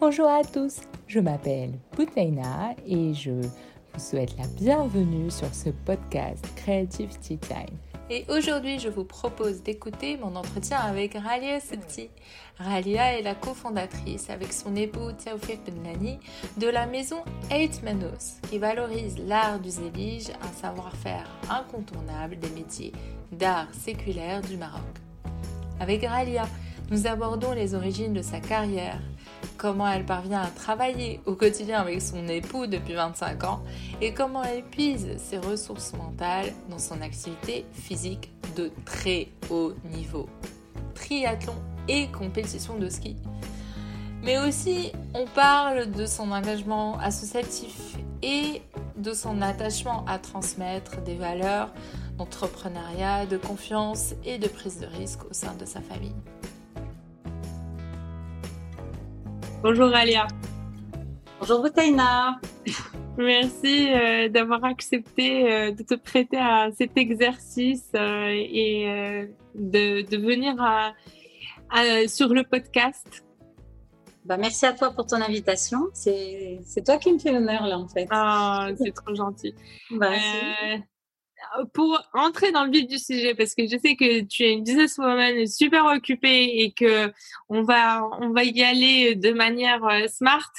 Bonjour à tous, je m'appelle Boutaina et je vous souhaite la bienvenue sur ce podcast Creative Tea Time. Et aujourd'hui, je vous propose d'écouter mon entretien avec Ralia Septi. Ralia est la cofondatrice avec son époux Taoufik Benlani de la maison Eight Manos qui valorise l'art du zélige, un savoir-faire incontournable des métiers d'art séculaire du Maroc. Avec Ralia, nous abordons les origines de sa carrière, comment elle parvient à travailler au quotidien avec son époux depuis 25 ans et comment elle puise ses ressources mentales dans son activité physique de très haut niveau. Triathlon et compétition de ski. Mais aussi, on parle de son engagement associatif et de son attachement à transmettre des valeurs d'entrepreneuriat, de confiance et de prise de risque au sein de sa famille. Bonjour Alia. Bonjour Boutaina. Merci euh, d'avoir accepté euh, de te prêter à cet exercice euh, et de, venir sur le podcast. Bah, merci à toi pour ton invitation. C'est toi qui me fais l'honneur là en fait. Ah, c'est trop gentil. Bah, pour entrer dans le vif du sujet, parce que je sais que tu es une businesswoman super occupée et que on va on va y aller de manière euh, smart.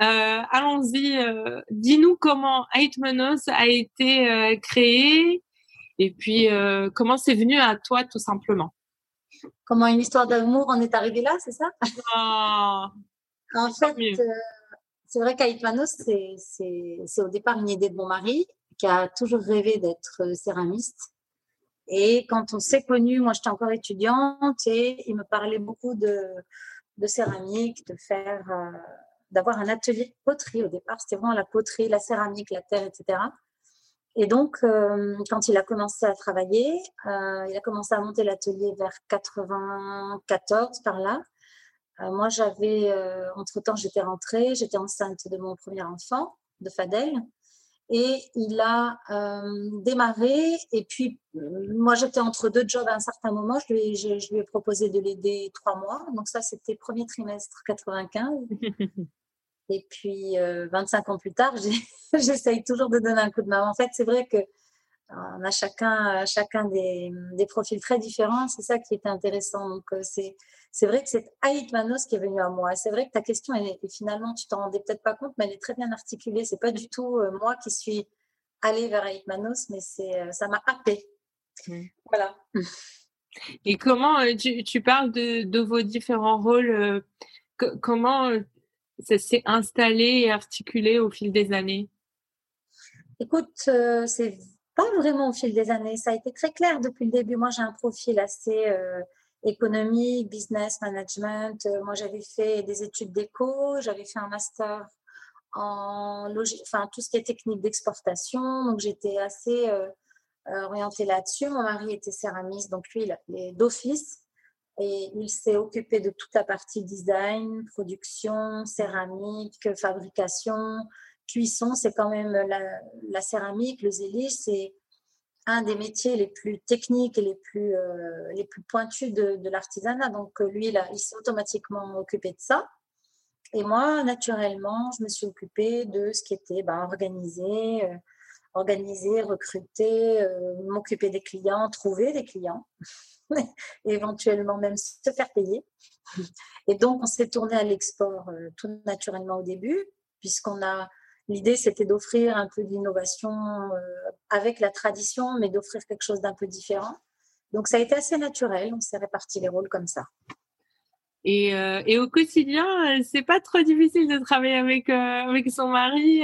Euh, allons-y. Euh, dis-nous comment Aitmonos a été créé et puis comment c'est venu à toi tout simplement. Comment une histoire d'amour en est arrivée là, c'est ça? Oh, En fait, c'est vrai qu'Aitmanos, c'est au départ une idée de mon mari qui a toujours rêvé d'être euh, céramiste. Et quand on s'est connus, moi j'étais encore étudiante et il me parlait beaucoup de, de céramique, de faire, euh, d'avoir un atelier de poterie au départ. C'était vraiment la poterie, la céramique, la terre, etc. Et donc, euh, quand il a commencé à travailler, il a commencé à monter l'atelier vers 94 par là. moi, j'avais, entre-temps, j'étais rentrée, j'étais enceinte de mon premier enfant, de Fadel. Et il a euh, démarré. Et puis, moi, j'étais entre deux jobs à un certain moment. Je lui, je, lui ai proposé de l'aider trois mois. Donc, ça, c'était premier trimestre 95. et puis, 25 euh, ans plus tard, j'essaye toujours de donner un coup de main. En fait, c'est vrai que on a chacun, chacun des, des, profils très différents. C'est ça qui est intéressant. Donc, euh, c'est, c'est vrai que c'est Aït Manos qui est venu à moi. C'est vrai que ta question, est, finalement, tu t'en rendais peut-être pas compte, mais elle est très bien articulée. C'est pas du tout euh, moi qui suis allée vers Aït Manos, mais c'est, euh, ça m'a happé. Mmh. Voilà. Et comment tu, tu parles de, de, vos différents rôles Comment ça s'est installé et articulé au fil des années? Écoute, c'est pas vraiment au fil des années. Ça a été très clair depuis le début. Moi, j'ai un profil assez euh, économique, business management. Euh, moi, j'avais fait des études d'éco, j'avais fait un master en enfin tout ce qui est technique d'exportation. Donc, j'étais assez euh, orientée là-dessus. Mon mari était céramiste, donc lui, il est d'office. Et il s'est occupé de toute la partie design, production, céramique, fabrication, cuisson, c'est quand même la, céramique, le zélige, c'est un des métiers les plus techniques et les plus, euh, les plus pointus de, l'artisanat. Donc, euh, lui, là, il s'est automatiquement occupé de ça. Et moi, naturellement, je me suis occupée de ce qui était ben, organiser, euh, organiser, recruter, m'occuper des clients, trouver des clients, éventuellement même se faire payer. Et donc, on s'est tourné à l'export tout naturellement au début, puisqu'on a L'idée, c'était d'offrir un peu d'innovation euh, avec la tradition, mais d'offrir quelque chose d'un peu différent. Donc, ça a été assez naturel. On s'est réparti les rôles comme ça. Et, euh, au quotidien, euh, c'est pas trop difficile de travailler avec, avec son mari.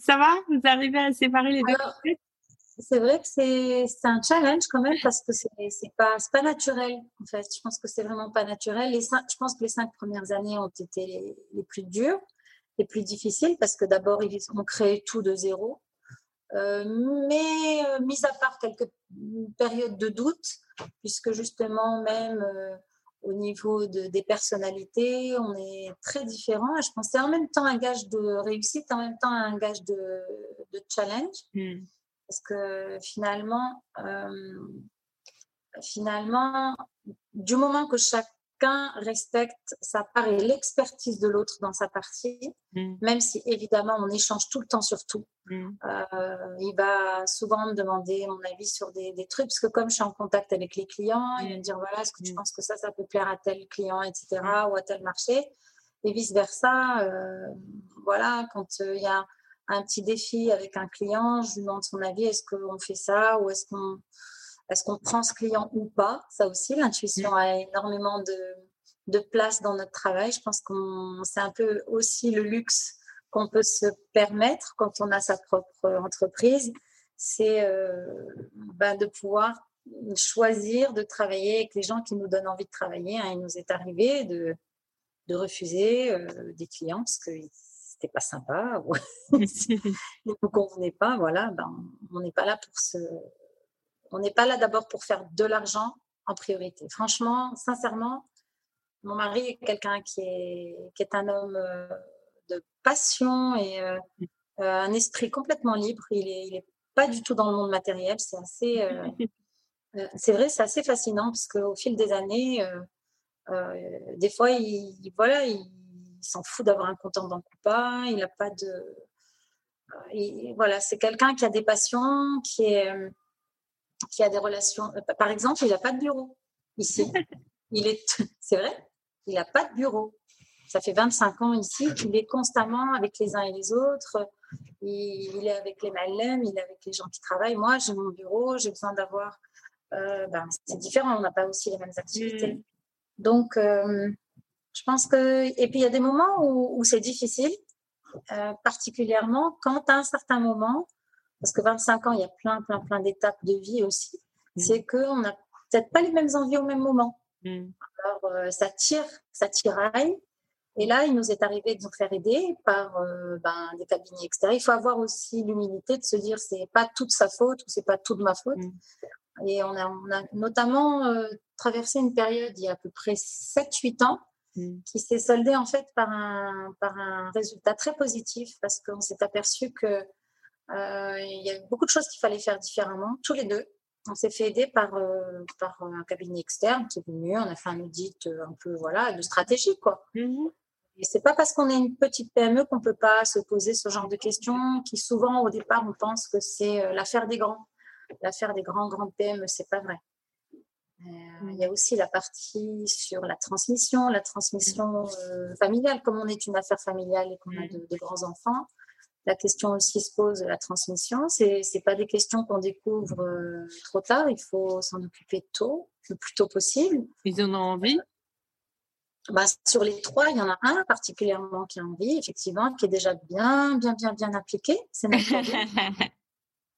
ça va? Vous arrivez à séparer les deux C'est vrai que c'est un challenge quand même parce que c'est pas, pas naturel en fait. Je pense que c'est vraiment pas naturel. Les je pense que les cinq premières années ont été les plus dures plus difficile parce que d'abord, ils ont créé tout de zéro. Euh, mais euh, mis à part quelques périodes de doute, puisque justement, même euh, au niveau de, des personnalités, on est très différents. Et je pense que c'est en même temps un gage de réussite, en même temps un gage de, de challenge. Hmm. Parce que finalement, finalement, du moment que chaque chacun respecte sa part et l'expertise de l'autre dans sa partie, mmh. même si évidemment on échange tout le temps sur tout. Mmh. Euh, il va souvent me demander mon avis sur des, trucs, parce que comme je suis en contact avec les clients, il va me dire voilà, est-ce que tu penses que ça, ça peut plaire à tel client, etc., ou à tel marché, et vice-versa. Euh, voilà, quand il y a un petit défi avec un client, je lui demande son avis, est-ce qu'on fait ça ou est-ce qu'on est-ce qu'on prend ce client ou pas? Ça aussi, l'intuition a énormément de, de, place dans notre travail. Je pense qu'on c'est un peu aussi le luxe qu'on peut se permettre quand on a sa propre entreprise, c'est euh, ben, de pouvoir choisir de travailler avec les gens qui nous donnent envie de travailler. Hein. Il nous est arrivé de, de refuser euh, des clients parce que c'était pas sympa ou ne nous convenait pas. Voilà, ben, on n'est pas là pour se on n'est pas là d'abord pour faire de l'argent en priorité. Franchement, sincèrement, mon mari est quelqu'un qui est, qui est un homme euh, de passion et euh, euh, un esprit complètement libre. Il n'est il est pas du tout dans le monde matériel. C'est assez, c'est vrai, c'est assez fascinant parce qu'au fil des années, des fois, il, voilà, il, s'en fout d'avoir un compte en banque ou pas. Il n'a pas de, voilà, c'est quelqu'un qui a des passions, qui est qui a des relations. Euh, par exemple, il n'a pas de bureau ici. Il est, c'est vrai, il n'a pas de bureau. Ça fait 25 ans ici qu'il est constamment avec les uns et les autres. Il, est avec les malèmes, il est avec les gens qui travaillent. Moi, j'ai mon bureau, j'ai besoin d'avoir. Euh, ben, c'est différent, on n'a pas aussi les mêmes activités. Mm. Donc, euh, je pense que. Et puis, il y a des moments où, où c'est difficile, particulièrement quand à un certain moment, parce que 25 ans, il y a plein, plein, plein d'étapes de vie aussi, mm. c'est qu'on n'a peut-être pas les mêmes envies au même moment. Mm. Alors, euh, ça tire, ça tiraille. Et là, il nous est arrivé de nous faire aider par euh, ben, des cabinets extérieurs. Il faut avoir aussi l'humilité de se dire c'est pas toute sa faute ou c'est pas toute ma faute. Mm. Et on a, on a notamment euh, traversé une période il y a à peu près 7-8 ans qui s'est soldée en fait par un, par un résultat très positif parce qu'on s'est aperçu que il y a beaucoup de choses qu'il fallait faire différemment, tous les deux. On s'est fait aider par, euh, par un cabinet externe qui est venu. On a fait un audit euh, un peu voilà, de stratégie. Quoi. Mm-hmm. Et c'est pas parce qu'on est une petite PME qu'on peut pas se poser ce genre de questions qui souvent au départ on pense que c'est l'affaire des grands. L'affaire des grands grandes PME, c'est pas vrai. il y a aussi la partie sur la transmission, la transmission familiale. Comme on est une affaire familiale et qu'on a mm. de, grands enfants, la question aussi se pose de la transmission. C'est n'est pas des questions qu'on découvre euh, trop tard. Il faut s'en occuper tôt, le plus tôt possible. Ils en ont envie? Bah, Sur les trois, il y en a un particulièrement qui a envie, effectivement, qui est déjà bien, bien, bien, bien appliqué. C'est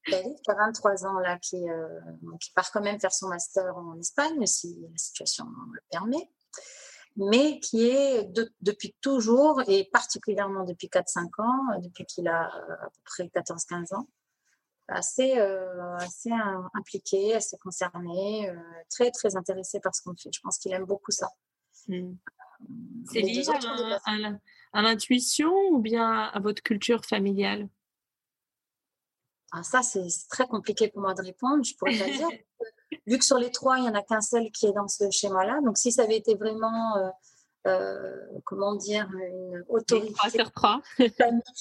qui a 23 ans, là, qui, euh, qui part quand même faire son master en Espagne, si la situation le permet mais qui est depuis toujours et particulièrement depuis 4-5 ans, depuis qu'il a euh, à peu près 14-15 ans, assez, euh, assez impliqué, assez concerné, euh, très très intéressé par ce qu'on fait. Je pense qu'il aime beaucoup ça. Hmm. C'est lié à, l'intuition ou bien à votre culture familiale? Ah, Ça, c'est très compliqué pour moi de répondre. Je pourrais pas dire. vu que sur les trois, il n'y en a qu'un seul qui est dans ce schéma-là, donc si ça avait été vraiment, euh, euh, comment dire, une autorité, 3 sur 3. je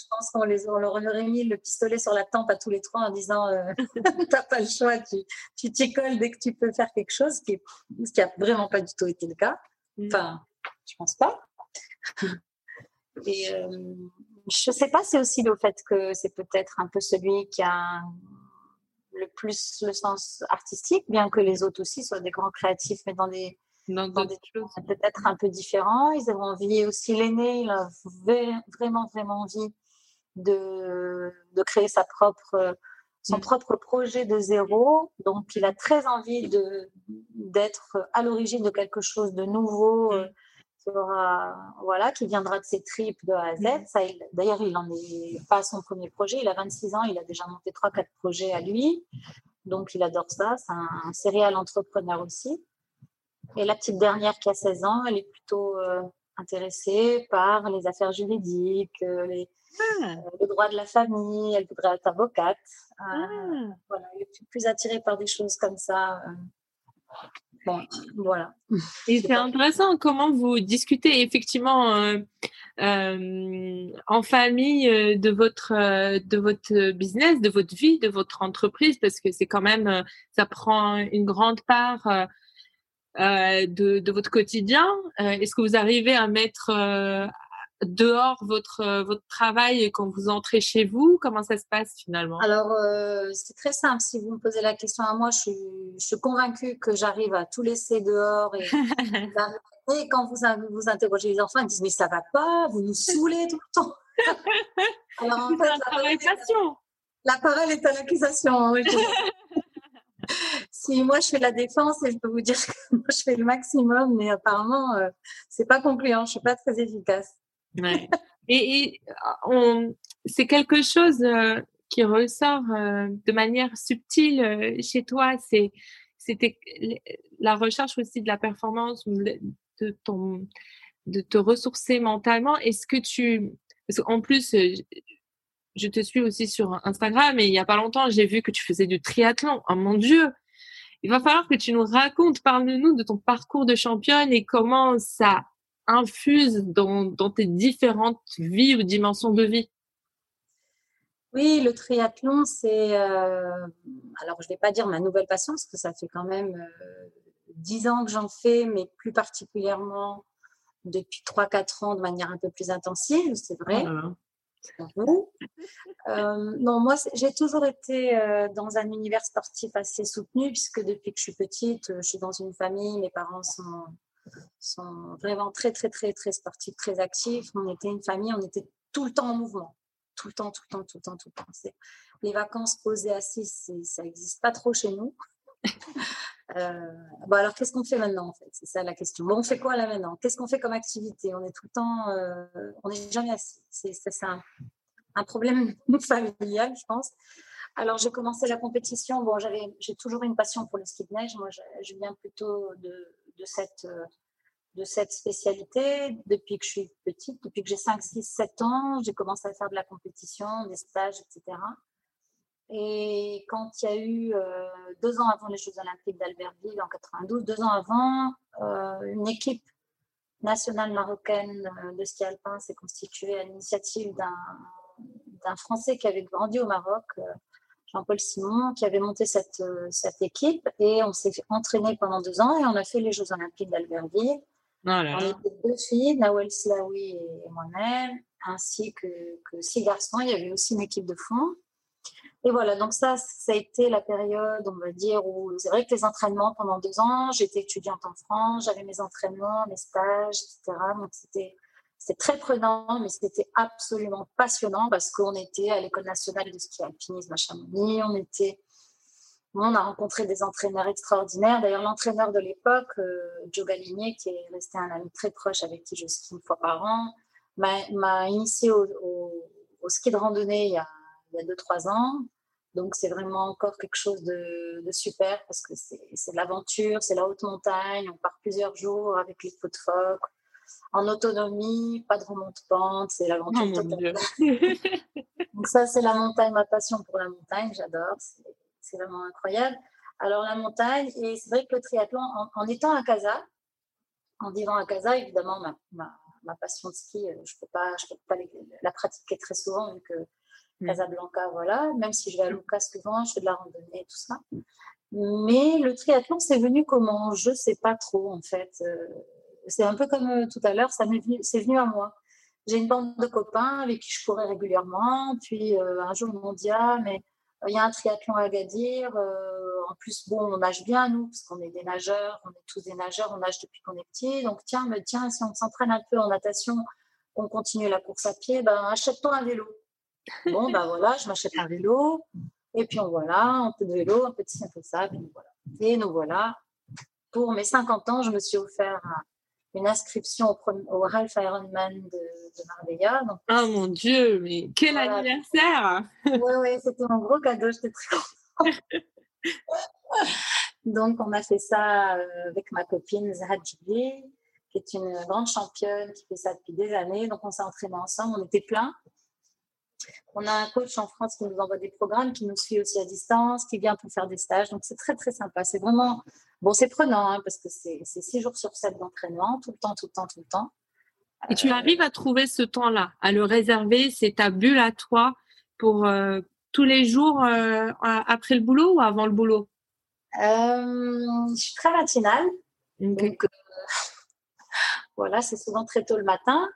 pense qu'on les, on leur aurait mis le pistolet sur la tempe à tous les trois en disant euh, t'as pas le choix, tu t'y colles dès que tu peux faire quelque chose, ce qui n'a vraiment pas du tout été le cas. Mm. Enfin, je pense pas. Et euh, je sais pas, c'est aussi le fait que c'est peut-être un peu celui qui a le plus le sens artistique, bien que les autres aussi soient des grands créatifs, mais dans des, dans, des choses peut-être un peu différents. Ils avaient envie aussi, l'aîné, il a vraiment, vraiment envie de, de créer sa propre, son mm. propre projet de zéro. Donc, il a très envie d'être à l'origine de quelque chose de nouveau. Mm. Voilà, qui viendra de ses tripes de A à Z. Mm. D'ailleurs, il n'en est pas à son premier projet. Il a 26 ans, il a déjà monté 3-4 projets à lui. Donc, il adore ça. C'est un, céréal entrepreneur aussi. Et la petite dernière qui a 16 ans, elle est plutôt euh, intéressée par les affaires juridiques, euh, les, ah. euh, le droit de la famille. Elle voudrait être avocate. Ah. Voilà, elle est plus attirée par des choses comme ça bon, voilà. Et c'est intéressant comment vous discutez effectivement euh, euh, en famille de votre de votre business, de votre vie, de votre entreprise, parce que c'est quand même ça prend une grande part de, de, votre quotidien. Est-ce que vous arrivez à mettre dehors votre, euh, votre travail quand vous entrez chez vous Comment ça se passe finalement? Alors, euh, c'est très simple. Si vous me posez la question à moi, je suis, je suis convaincue que j'arrive à tout laisser dehors. Et, et quand vous, vous interrogez les enfants, ils disent Mais ça va pas, vous nous saoulez tout le temps. Alors, en fait, la, parole est à l'accusation. si moi je fais la défense et je peux vous dire que moi je fais le maximum, mais apparemment euh, c'est pas concluant, je suis pas très efficace. Ouais. et, on, c'est quelque chose euh, qui ressort euh, de manière subtile euh, chez toi. C'est, c'était la recherche aussi de la performance, de ton, de te ressourcer mentalement. Est-ce que tu, parce qu'en plus, je te suis aussi sur Instagram et il y a pas longtemps, j'ai vu que tu faisais du triathlon. Oh mon Dieu! Il va falloir que tu nous racontes, parle-nous de ton parcours de championne et comment ça infuse dans, tes différentes vies ou dimensions de vie. Oui, le triathlon, c'est, euh, alors je ne vais pas dire ma nouvelle passion, parce que ça fait quand même euh, dix ans que j'en fais, mais plus particulièrement depuis 3-4 ans de manière un peu plus intensive, c'est vrai. Oh euh, non, moi, j'ai toujours été dans un univers sportif assez soutenu, puisque depuis que je suis petite, je suis dans une famille, mes parents sont sont vraiment très, très, très, très sportifs, très actifs. On était une famille, on était tout le temps en mouvement. Tout le temps, tout le temps, tout le temps, tout le temps. Les vacances posées assises, ça n'existe pas trop chez nous. euh, bon, alors, qu'est-ce qu'on fait maintenant, en fait? C'est ça la question. Bon, on fait quoi là maintenant? Qu'est-ce qu'on fait comme activité? On est tout le temps, euh, on n'est jamais assis. C'est un, un problème familial, je pense. Alors, j'ai commencé la compétition. Bon, j'ai toujours une passion pour le ski de neige. Moi, je, je viens plutôt de, de cette, euh, de cette spécialité depuis que je suis petite, depuis que j'ai 5, 6, 7 ans. J'ai commencé à faire de la compétition, des stages, etc. Et quand il y a eu euh, deux ans avant les Jeux Olympiques d'Albertville en 92, deux ans avant, euh, une équipe nationale marocaine de ski alpin s'est constituée à l'initiative d'un Français qui avait grandi au Maroc, Jean-Paul Simon, qui avait monté cette, euh, cette équipe. Et on s'est entraîné pendant deux ans et on a fait les Jeux Olympiques d'Albertville. On était deux filles, Nawel Slaoui et moi-même, ainsi que, que, six garçons. Il y avait aussi une équipe de fond. Et voilà, donc ça, ça a été la période, on va dire, où c'est vrai que les entraînements pendant deux ans, j'étais étudiante en France, j'avais mes entraînements, mes stages, etc. Donc c'était c'était très prenant, mais c'était absolument passionnant parce qu'on était à l'école nationale de ski alpinisme à Chamonix. On était, on a rencontré des entraîneurs extraordinaires. D'ailleurs, l'entraîneur de l'époque, euh, Joe Galigné, qui est resté un ami très proche avec qui je skie une fois par an, m'a initié au, ski de randonnée il y a, il 2-3 ans. Donc, c'est vraiment encore quelque chose de, de super parce que c'est de l'aventure, c'est la haute montagne. On part plusieurs jours avec les feux de phoque en autonomie, pas de remonte-pente, c'est l'aventure oh, totale. Donc ça, c'est la montagne, ma passion pour la montagne, j'adore, c'est vraiment incroyable. Alors la montagne, et c'est vrai que le triathlon, en, étant à Casa, en vivant à Casa, évidemment, ma, ma, ma passion de ski, euh, je ne peux pas, je peux pas la pratiquer très souvent, vu que mm. Casablanca, voilà, même si je vais à Lucas souvent, je fais de la randonnée, tout ça. Mais le triathlon, c'est venu comment? Je ne sais pas trop, en fait. Euh, c'est un peu comme euh, tout à l'heure, ça c'est venu à moi. J'ai une bande de copains avec qui je courais régulièrement. Puis un jour, mondial, mais il y a un triathlon à Agadir. en plus, bon, on nage bien, nous, parce qu'on est des nageurs. On est tous des nageurs, on nage depuis qu'on est petit. Donc, tiens, tiens, si on s'entraîne un peu en natation, on continue la course à pied, ben, achète-toi un vélo. Bon, ben voilà, je m'achète un vélo. Et puis, on voilà, un peu de vélo, un peu de ci, un peu ça. voilà. Et nous voilà. Pour mes 50 ans, je me suis offert un, une inscription au, au Ralph Ironman de, de Marbella. Donc, oh mon Dieu, mais quel anniversaire Oui, oui, c'était un gros cadeau, j'étais très contente. donc, on a fait ça euh, avec ma copine Zahad qui est une grande championne qui fait ça depuis des années. Donc, on s'est entraînés ensemble, on était plein. On a un coach en France qui nous envoie des programmes, qui nous suit aussi à distance, qui vient pour faire des stages. Donc, c'est très, très sympa. C'est vraiment Bon, c'est prenant hein, parce que c'est six jours sur sept d'entraînement, tout le temps, tout le temps, tout le temps. Et tu arrives à trouver ce temps-là, à le réserver, c'est ta bulle à toi pour tous les jours après le boulot ou avant le boulot? Je suis très matinale. Donc, voilà, c'est souvent très tôt le matin.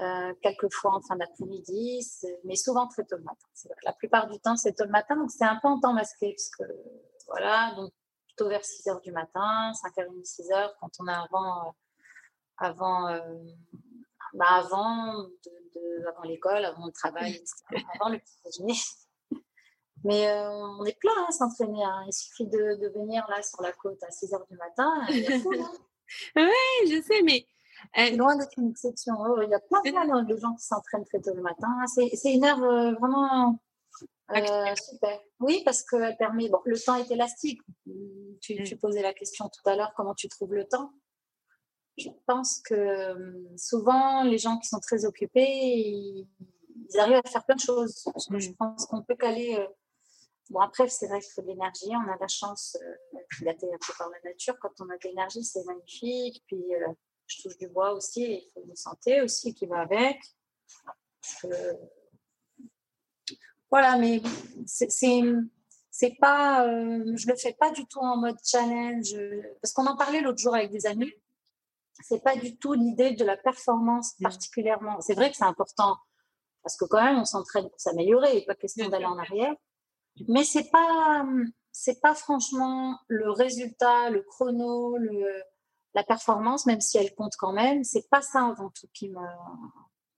Euh, quelquefois en fin d'après-midi, mais souvent très tôt le matin. La plupart du temps, c'est tôt le matin, donc c'est un peu en temps masqué, parce que voilà, donc plutôt vers 6 heures du matin, 5h30, 6 heures, quand on est avant, euh, avant, euh, bah avant, de, avant l'école, avant le travail, etc., avant le petit déjeuner. Mais on est plein à s'entraîner. Hein. Il suffit de, venir là sur la côte à 6 heures du matin. A hein. oui, je sais, mais loin d'être une exception. Oh, il y a plein, de gens qui s'entraînent très tôt le matin. C'est une heure euh, vraiment euh, super. Oui, parce qu'elle permet. Bon, le temps est élastique. Tu, tu, mm. posais la question tout à l'heure comment tu trouves le temps? Je pense que euh, souvent, les gens qui sont très occupés, ils, arrivent à faire plein de choses. Je mm. pense qu'on peut caler. Bon, après, c'est vrai qu'il faut de l'énergie. On a la chance d'être un peu par la nature. Quand on a de l'énergie, c'est magnifique. Puis, je touche du bois aussi, il faut une santé aussi qui va avec. Voilà, mais c'est c'est pas, euh, je le fais pas du tout en mode challenge, parce qu'on en parlait l'autre jour avec des amis. C'est pas du tout l'idée de la performance mm. particulièrement. C'est vrai que c'est important parce que quand même on s'entraîne pour s'améliorer, pas question d'aller en arrière. Mais c'est pas, c'est pas franchement le résultat, le chrono, le, la performance, même si elle compte quand même, c'est pas ça avant tout qui me,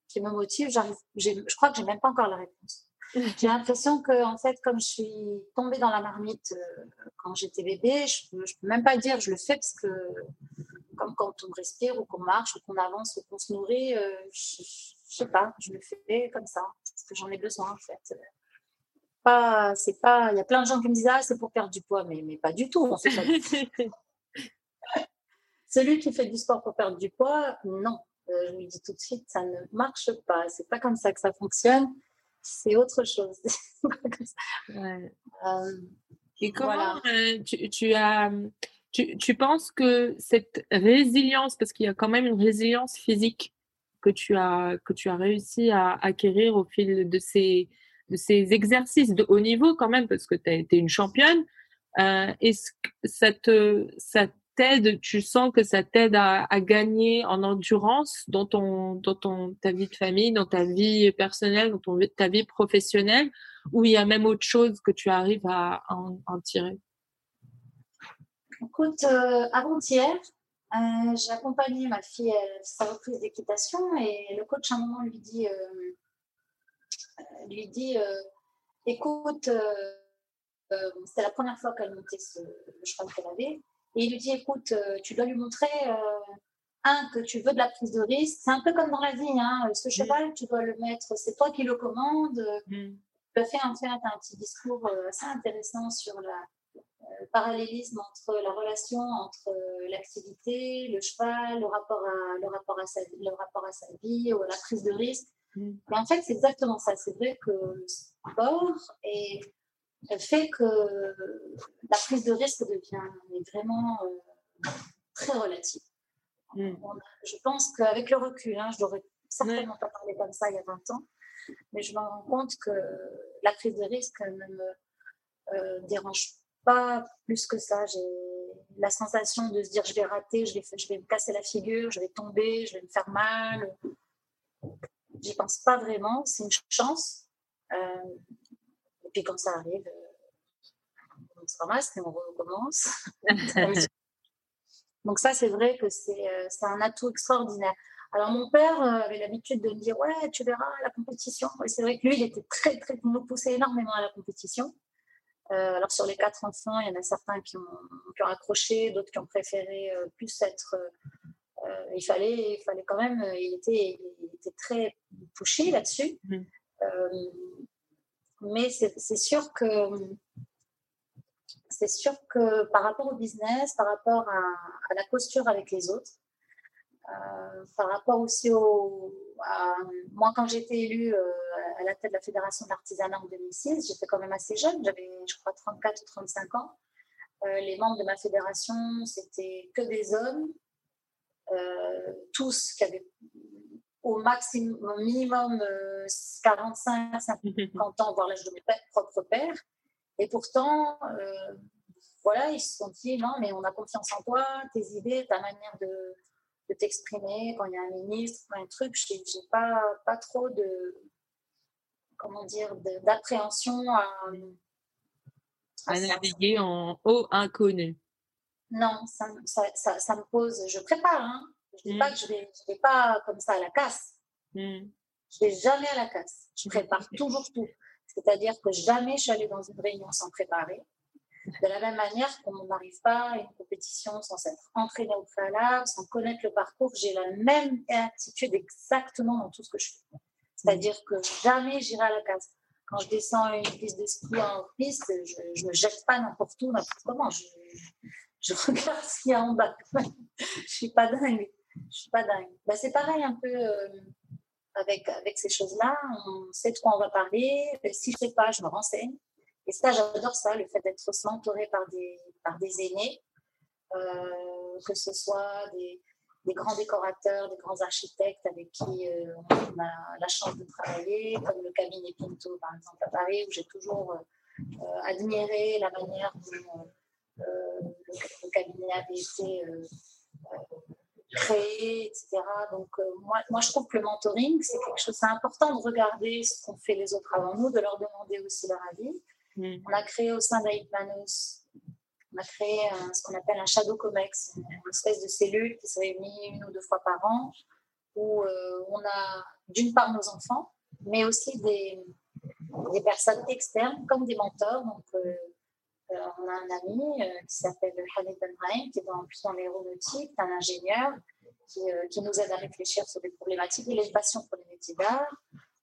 qui me motive. Je crois que j'ai même pas encore la réponse. J'ai l'impression que, en fait, comme je suis tombée dans la marmite euh, quand j'étais bébé, je peux, peux même pas dire je le fais parce que, comme quand on respire ou qu'on marche ou qu'on avance ou qu'on se nourrit, euh, je, je, sais pas, je le fais comme ça parce que j'en ai besoin en fait. Pas, c'est pas, il y a plein de gens qui me disent ah c'est pour perdre du poids, mais mais pas du tout. En fait, Celui qui fait du sport pour perdre du poids, non. Euh, je lui dis tout de suite, ça ne marche pas. C'est pas comme ça que ça fonctionne. C'est autre chose. Euh, Et comment euh, tu, as, tu, penses que cette résilience, parce qu'il y a quand même une résilience physique que tu as, que tu as réussi à acquérir au fil de ces, de ces exercices de haut niveau quand même, parce que tu as été une championne, est-ce que ça te, ça tu sens que ça t'aide à, gagner en endurance dans ton, dans ton, ta vie de famille, dans ta vie personnelle, dans ton, ta vie professionnelle, ou il y a même autre chose que tu arrives à, en, tirer? Écoute, euh, avant-hier, euh, j'ai accompagné ma fille à sa reprise d'équitation et le coach à un moment lui dit, euh, lui dit écoute, c'était la première fois qu'elle montait ce, le cheval qu'elle avait. Et il lui dit, écoute, euh, tu dois lui montrer, euh, un, que tu veux de la prise de risque. C'est un peu comme dans la vie, hein. ce mm. cheval, tu dois le mettre, c'est toi qui le commandes. Mm. Tu as fait en fait un petit discours euh, assez intéressant sur la, le parallélisme entre la relation entre l'activité, le cheval, le rapport à, le rapport à, sa, le rapport à sa vie, ou la prise de risque. Mm. Mais en fait, c'est exactement ça. C'est vrai que le sport est fait que la prise de risque devient vraiment euh, très relative. Mm. je pense qu'avec le recul, hein, je n'aurais certainement pas parlé comme ça il y a 20 ans, mais je me rends compte que la prise de risque ne me euh, dérange pas plus que ça. J'ai la sensation de se dire je vais rater, je vais, je vais me casser la figure, je vais tomber, je vais me faire mal. J'y pense pas vraiment, c'est une chance. Euh, et puis quand ça arrive, euh, on se ramasse et on recommence. Donc ça, c'est vrai que euh, c'est un atout extraordinaire. Alors mon père euh, avait l'habitude de me dire ouais, tu verras la compétition. Et c'est vrai que lui, il était très très, il nous poussait énormément à la compétition. alors sur les quatre enfants, il y en a certains qui ont, qui ont accroché, d'autres qui ont préféré plus être. il fallait, il fallait quand même. Il était, il était très touché là-dessus. Mmh mais c'est sûr que c'est sûr que par rapport au business, par rapport à, la posture avec les autres, euh, par rapport aussi au, à, moi quand été élue euh, à la tête de la fédération d'artisanat en 2006, j'étais quand même assez jeune, j'avais je crois 34 ou 35 ans. les membres de ma fédération, c'était que des hommes, tous qui avaient au maximum, au minimum 45, 50 ans, voire l'âge de mon propre père. Et pourtant, voilà, ils se sont dit non, mais on a confiance en toi, tes idées, ta manière de, de t'exprimer quand il y a un ministre, un truc. Je n'ai pas, pas trop de, comment dire, d'appréhension à, à, naviguer en haut inconnu. Non, ça, ça, ça, me pose. Je prépare, hein. Je ne dis pas que je ne vais, pas comme ça à la casse. Mm. Je ne vais jamais à la casse. Je prépare toujours tout. C'est-à-dire que jamais je suis allée dans une réunion sans préparer. De la même manière qu'on n'arrive pas à une compétition sans s'être entraîné au préalable, sans connaître le parcours, j'ai la même attitude exactement dans tout ce que je fais. C'est-à-dire que jamais j'irai à la case. Quand je descends une piste de ski en piste, je ne me jette pas n'importe où, n'importe comment. Je, je, regarde ce qu'il y a en bas. je ne suis pas dingue. Je suis pas dingue. Ben, c'est pareil un peu euh, avec, avec ces choses-là. On sait de quoi on va parler. Si je sais pas, je me renseigne. Et ça, j'adore ça, le fait d'être mentoré par des, par des aînés, euh, que ce soit des, grands décorateurs, des grands architectes avec qui euh, on a la chance de travailler, comme le cabinet Pinto, par exemple, à Paris, où j'ai toujours euh, admiré la manière dont le, cabinet avait été créé, etc. Donc, moi, moi, je trouve que le mentoring, c'est quelque chose, c'est important de regarder ce qu'ont fait les autres avant nous, de leur demander aussi leur avis. Mm. On a créé au sein d'Aïtmanos, on a créé ce qu'on appelle un Shadow Comex, une espèce de cellule qui se réunit une ou deux fois par an, où euh, on a d'une part nos enfants, mais aussi des, des personnes externes comme des mentors. Donc, euh, euh, on a un ami qui s'appelle Khalid Benraim, qui est dans, dans l'aéronautique, un ingénieur qui, qui, nous aide à réfléchir sur des problématiques. Il a une passion pour les métiers d'art.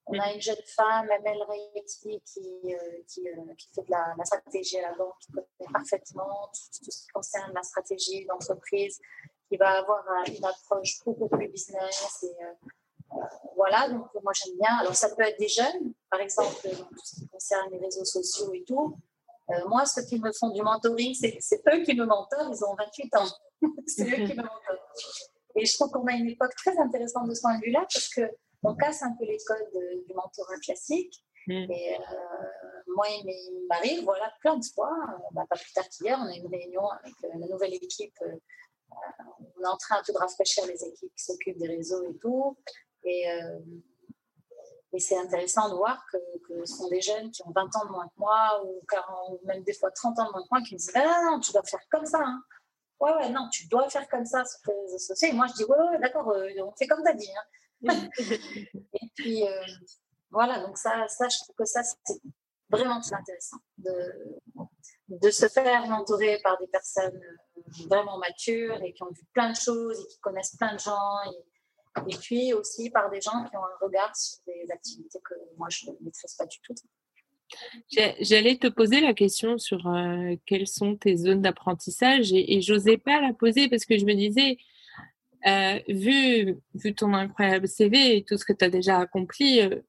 On a une jeune femme, Amel Rayeti, qui, euh, qui, euh, fait de la, stratégie à la banque, qui connaît parfaitement tout, ce qui concerne la stratégie d'entreprise, qui va avoir euh, une approche beaucoup plus business. Et, voilà, donc moi j'aime bien. Alors ça peut être des jeunes, par exemple, tout ce qui concerne les réseaux sociaux et tout. Moi, ceux qui me font du mentoring, c'est eux qui me mentorent, ils ont 28 ans. c'est eux qui me mentorent. Et je trouve qu'on a une époque très intéressante de ce point de vue-là, parce que on casse un peu les codes du mentorat classique. Mm. Et euh, moi, il m'arrive, voilà, plein de fois, euh, bah, pas plus tard qu'hier, on a une réunion avec euh, la nouvelle équipe. on est en train de rafraîchir les équipes qui s'occupent des réseaux et tout. Et, et c'est intéressant de voir que, ce sont des jeunes qui ont 20 ans de moins que moi, ou, 40, même des fois 30 ans de moins que moi, qui me disent ah, non, tu dois faire comme ça. Hein. Ouais, ouais, non, tu dois faire comme ça sur les réseaux sociaux. Et moi, je dis Ouais, ouais, d'accord, on fait comme tu as dit. Hein. et puis, euh, voilà, donc ça, ça, je trouve que ça, c'est vraiment très intéressant de, de se faire mentorer par des personnes euh, vraiment matures et qui ont vu plein de choses et qui connaissent plein de gens. Et, et puis aussi par des gens qui ont un regard sur des activités que moi, je ne maîtrise pas du tout. J'allais te poser la question sur euh, quelles sont tes zones d'apprentissage et, et j'osais pas la poser parce que je me disais, euh, vu, vu ton incroyable CV et tout ce que tu as déjà accompli, euh,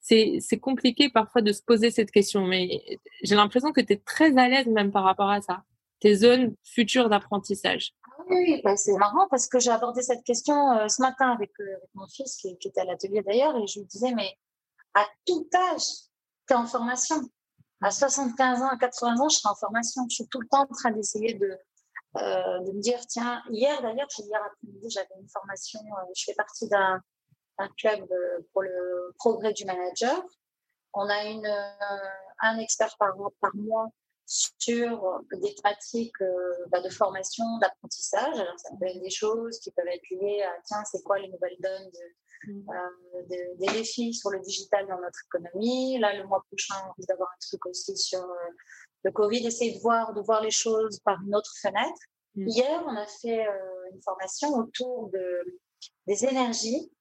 c'est compliqué parfois de se poser cette question, mais j'ai l'impression que tu es très à l'aise même par rapport à ça, tes zones futures d'apprentissage. Oui, bah, c'est marrant parce que j'ai abordé cette question euh, ce matin avec, mon fils qui, était à l'atelier d'ailleurs et je lui disais, mais à tout âge, tu es en formation. À 75 ans, à 80 ans, je serai en formation. Je suis tout le temps en train d'essayer de, euh, de me dire, tiens, hier d'ailleurs, hier après-midi, j'avais une formation, euh, je fais partie d'un club euh, pour le progrès du manager. On a une, un expert par mois sur des thématiques bah, de formation, d'apprentissage. Alors, ça peut être des choses qui peuvent être liées à, tiens, c'est quoi les nouvelles donnes mmh. des défis sur le digital dans notre économie? Là, le mois prochain, on risque d'avoir un truc aussi sur le Covid, essayer de voir, de voir les choses par une autre fenêtre. Mm. Hier, on a fait euh, une formation autour de, des énergies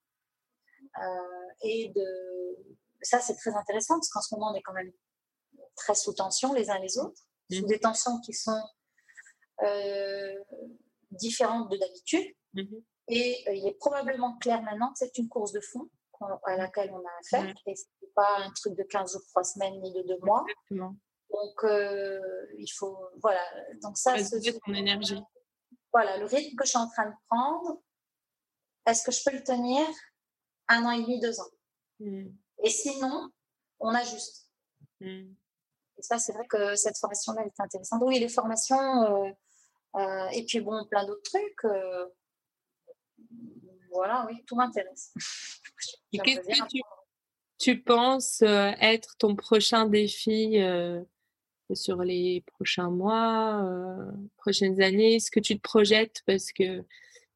euh, et de ça, c'est très intéressant parce qu'en ce moment, on est quand même très sous tension les uns les autres, mm. sous des tensions qui sont euh, différentes de d'habitude. Mm-hmm. Et il est probablement clair maintenant que c'est une course de fond à laquelle on a affaire. Et ce n'est pas un truc de 15 ou 3 semaines ni de 2 mois. On Donc, il faut, voilà. Donc ça, c'est ton énergie. Voilà, le rythme que je suis en train de prendre, est-ce que je peux le tenir un an et demi, deux ans? Mmh. Et sinon, on ajuste. Mmh. Et ça, c'est vrai que cette formation-là est intéressante. Oui, les formations, et puis bon, plein d'autres trucs voilà, oui, tout m'intéresse. Qu'est-ce que tu, penses euh, être ton prochain défi euh, sur les prochains mois, euh, prochaines années? Est-ce que tu te projettes Parce que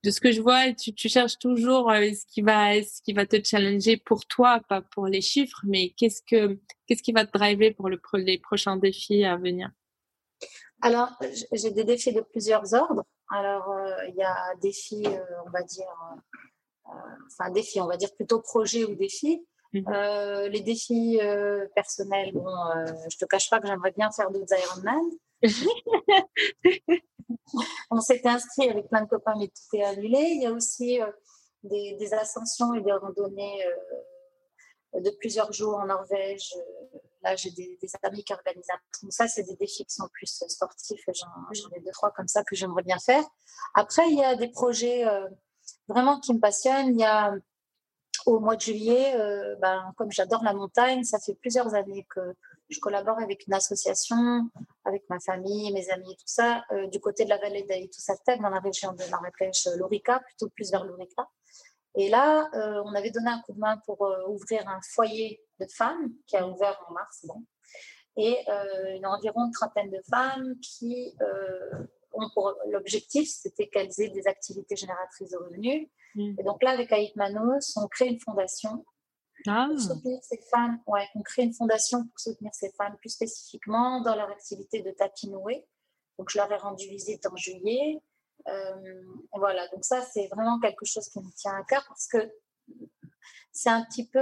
de ce que je vois, tu, cherches toujours ce qui va, ce qui va te challenger pour toi, pas pour les chiffres, mais qu'est-ce que, qu'est-ce qui va te driver pour le, les prochains défis à venir? Alors, j'ai des défis de plusieurs ordres. Alors, il y a défis, on va dire, enfin défis, on va dire plutôt projet ou défi. Euh, les défis euh, personnels, bon, euh, je te cache pas que j'aimerais bien faire d'autres Ironman. on s'était inscrit avec plein de copains, mais tout est annulé. Il y a aussi des, ascensions et des randonnées de plusieurs jours en Norvège. Là, j'ai des, amis qui organisent. Donc ça, c'est des défis qui sont plus sportifs. J'en ai deux, trois comme ça que j'aimerais bien faire. Après, il y a des projets vraiment qui me passionne. Il y a au mois de juillet, euh, ben, comme j'adore la montagne, ça fait plusieurs années que je collabore avec une association, avec ma famille, mes amis et tout ça, euh, du côté de la vallée d'Aïtou-Satec, dans la région de Marrakech, euh, Lorica, plutôt plus vers Lorica. Et là, on avait donné un coup de main pour ouvrir un foyer de femmes qui a ouvert en mars. Bon. Et il y a environ une trentaine de femmes qui pour l'objectif, c'était qu'elles aient des activités génératrices de revenus. Mm. Et donc là, avec Aït Manos, on crée une fondation ah. pour soutenir ces femmes. Ouais, on crée une fondation pour soutenir ces femmes plus spécifiquement dans leur activité de tapis noué. Donc je leur ai rendu visite en juillet. Euh, voilà, donc ça, c'est vraiment quelque chose qui me tient à cœur parce que c'est un petit peu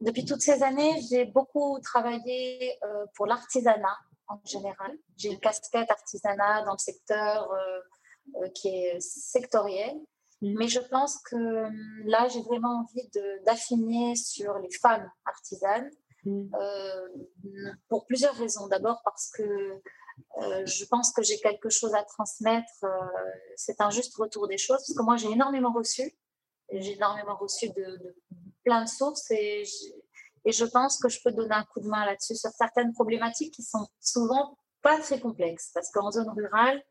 depuis toutes ces années, j'ai beaucoup travaillé euh, pour l'artisanat en général. J'ai une casquette artisanat dans le secteur euh, qui est sectoriel. Mm. Mais je pense que euh, là, j'ai vraiment envie d'affiner sur les femmes artisanes mm. pour plusieurs raisons. D'abord parce que je pense que j'ai quelque chose à transmettre. c'est un juste retour des choses. Parce que moi, j'ai énormément reçu. J'ai énormément reçu de, de, plein de sources et et je pense que je peux donner un coup de main là-dessus sur certaines problématiques qui sont souvent pas très complexes. Parce qu'en zone rurale,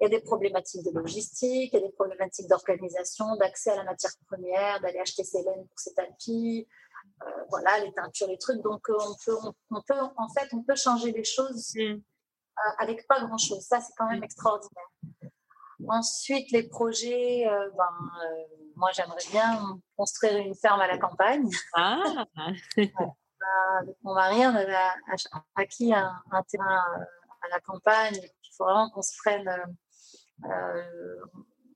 il y a des problématiques de logistique, il y a des problématiques d'organisation, d'accès à la matière première, d'aller acheter ses laines pour ses tapis, euh, voilà, les teintures, les trucs. Donc, euh, on peut, on, peut, en fait, on peut changer les choses mm. euh, avec pas grand-chose. Ça, c'est quand même extraordinaire. Ensuite, les projets, ben, moi, j'aimerais bien construire une ferme à la campagne. Ah. avec mon mari, on avait acquis un, terrain euh, à la campagne. Il faut vraiment qu'on se freine, euh,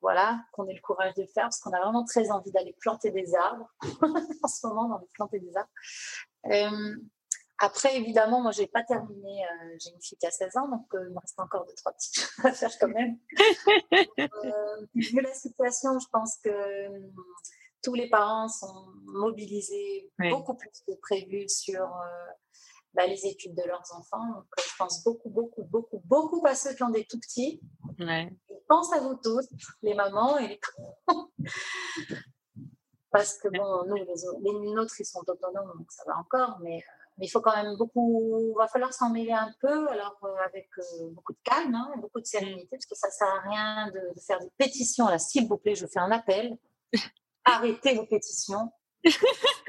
voilà, qu'on ait le courage de le faire parce qu'on a vraiment très envie d'aller planter des arbres. en ce moment, on a envie de planter des arbres. Après, évidemment, moi, je n'ai pas terminé. Euh, j'ai une fille qui a 16 ans, donc euh, il me reste encore deux, trois petites choses à faire quand même. euh, vu la situation, je pense que tous les parents sont mobilisés beaucoup plus que prévu sur euh, bah, les études de leurs enfants. Donc, je pense beaucoup, beaucoup, beaucoup, beaucoup à ceux qui ont des tout petits. Ouais. Je pense à vous tous, les mamans et les Parce que, bon, nous, les, les nôtres, ils sont autonomes, donc ça va encore, mais mais il faut quand même beaucoup, il va falloir s'en mêler un peu, alors euh, avec euh, beaucoup de calme, hein, beaucoup de sérénité, parce que ça ne sert à rien de, faire des pétitions. Là, s'il vous plaît, je fais un appel. Arrêtez vos pétitions.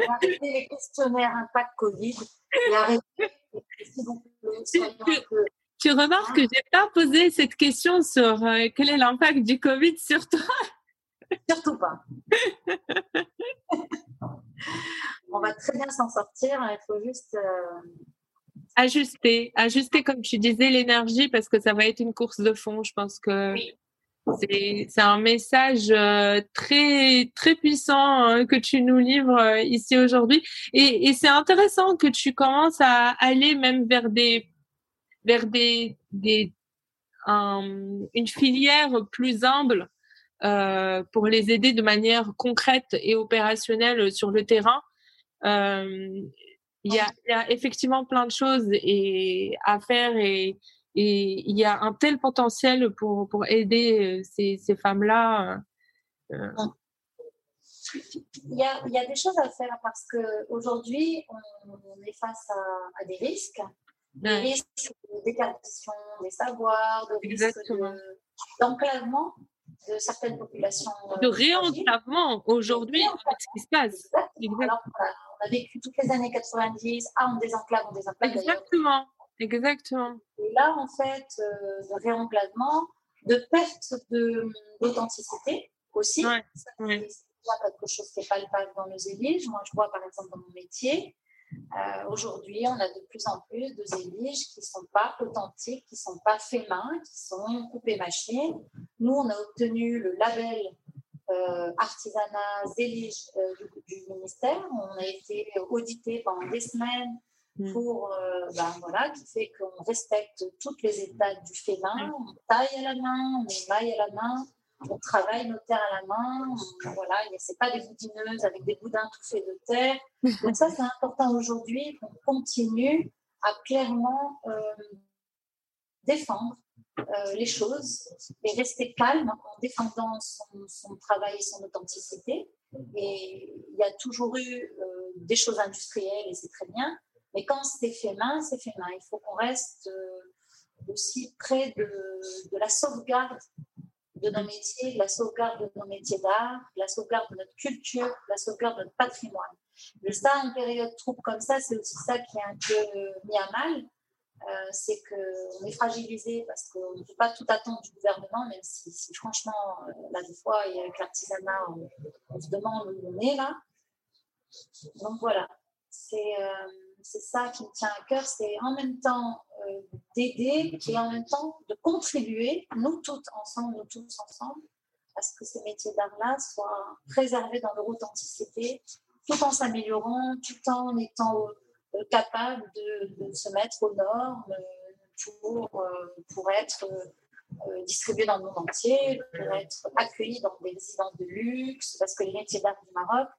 arrêtez les questionnaires impact Covid. Et arrêtez, s'il vous plaît, tu, remarques que je n'ai pas posé cette question sur euh, quel est l'impact du Covid sur toi Surtout pas. on va très bien s'en sortir. Il faut juste euh, ajuster, ajuster comme tu disais l'énergie parce que ça va être une course de fond. Je pense que c'est un message euh, très très puissant hein, que tu nous livres euh, ici aujourd'hui. Et, c'est intéressant que tu commences à aller même vers des vers des, des une filière plus humble pour les aider de manière concrète et opérationnelle sur le terrain. Euh, il y, a, il y a effectivement plein de choses et, à faire et, et il y a un tel potentiel pour, pour aider ces, ces femmes-là. Euh. Il y, a, il y, a, des choses à faire parce qu'aujourd'hui, on, on est face à, à des risques. Des risques de déperdition des savoirs, de risques d'enclavement de certaines populations. Euh, de réenclavement aujourd'hui, ce qui se passe. Alors, on a vécu toutes les années 90, ah, on désenclave, on désenclave. Exactement, exactement. Et là, en fait, euh, de réenclavement, de perte d'authenticité aussi. Ouais, ouais. C'est quelque chose qui est palpable dans nos éliges. Moi, je vois par exemple dans mon métier, euh, Aujourd'hui, on a de plus en plus de zéliges qui ne sont pas authentiques, qui ne sont pas faits main, qui sont coupés machine. Nous, on a obtenu le label euh, artisanat zélige euh, du, ministère. On a été audité pendant des semaines. Pour, euh, ben, voilà, qui fait qu'on respecte toutes les étapes du fait main. On taille à la main, on émaille à la main, on travaille nos terres à la main. voilà, c'est pas des boudineuses avec des boudins tout faits de terre. Donc ça, c'est important aujourd'hui qu'on continue à clairement euh, défendre euh, les choses et rester calme en défendant son, travail et son authenticité. Et il y a toujours eu euh, des choses industrielles et c'est très bien. Mais quand c'est fait main, c'est fait main. Il faut qu'on reste aussi près de, de la sauvegarde de nos métiers, la sauvegarde de nos métiers d'art, la sauvegarde de notre culture, la sauvegarde de notre patrimoine. Et ça, en période trouble comme ça, c'est aussi ça qui est un peu mis à mal. Euh, c'est qu'on est fragilisé parce qu'on ne peut pas tout attendre du gouvernement, même si, franchement, euh, là, des fois, avec l'artisanat, on, se demande où on est là. Donc voilà, c'est. Euh, c'est ça qui me tient à cœur, c'est en même temps euh, d'aider et en même temps de contribuer, nous toutes ensemble, nous tous ensemble, à ce que ces métiers d'art-là soient préservés dans leur authenticité, tout en s'améliorant, tout en étant euh, capables de, se mettre aux normes pour, euh, pour être distribués dans le monde entier, pour être accueillis dans des résidences de luxe, parce que les métiers d'art du Maroc,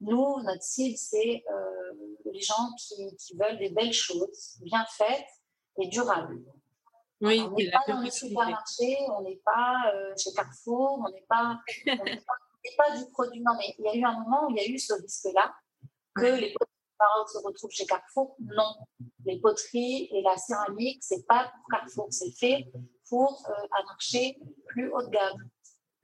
nous, notre cible, c'est euh, les gens qui, qui, veulent des belles choses, bien faites et durables. Oui, on n'est pas dans les supermarchés, on n'est pas euh, chez Carrefour, on n'est pas, pas, du produit. Non, mais il y a eu un moment où il y a eu ce risque-là, que les poteries se retrouvent chez Carrefour. Non, les poteries et la céramique, c'est pas pour Carrefour, c'est fait pour euh, un marché plus haut de gamme.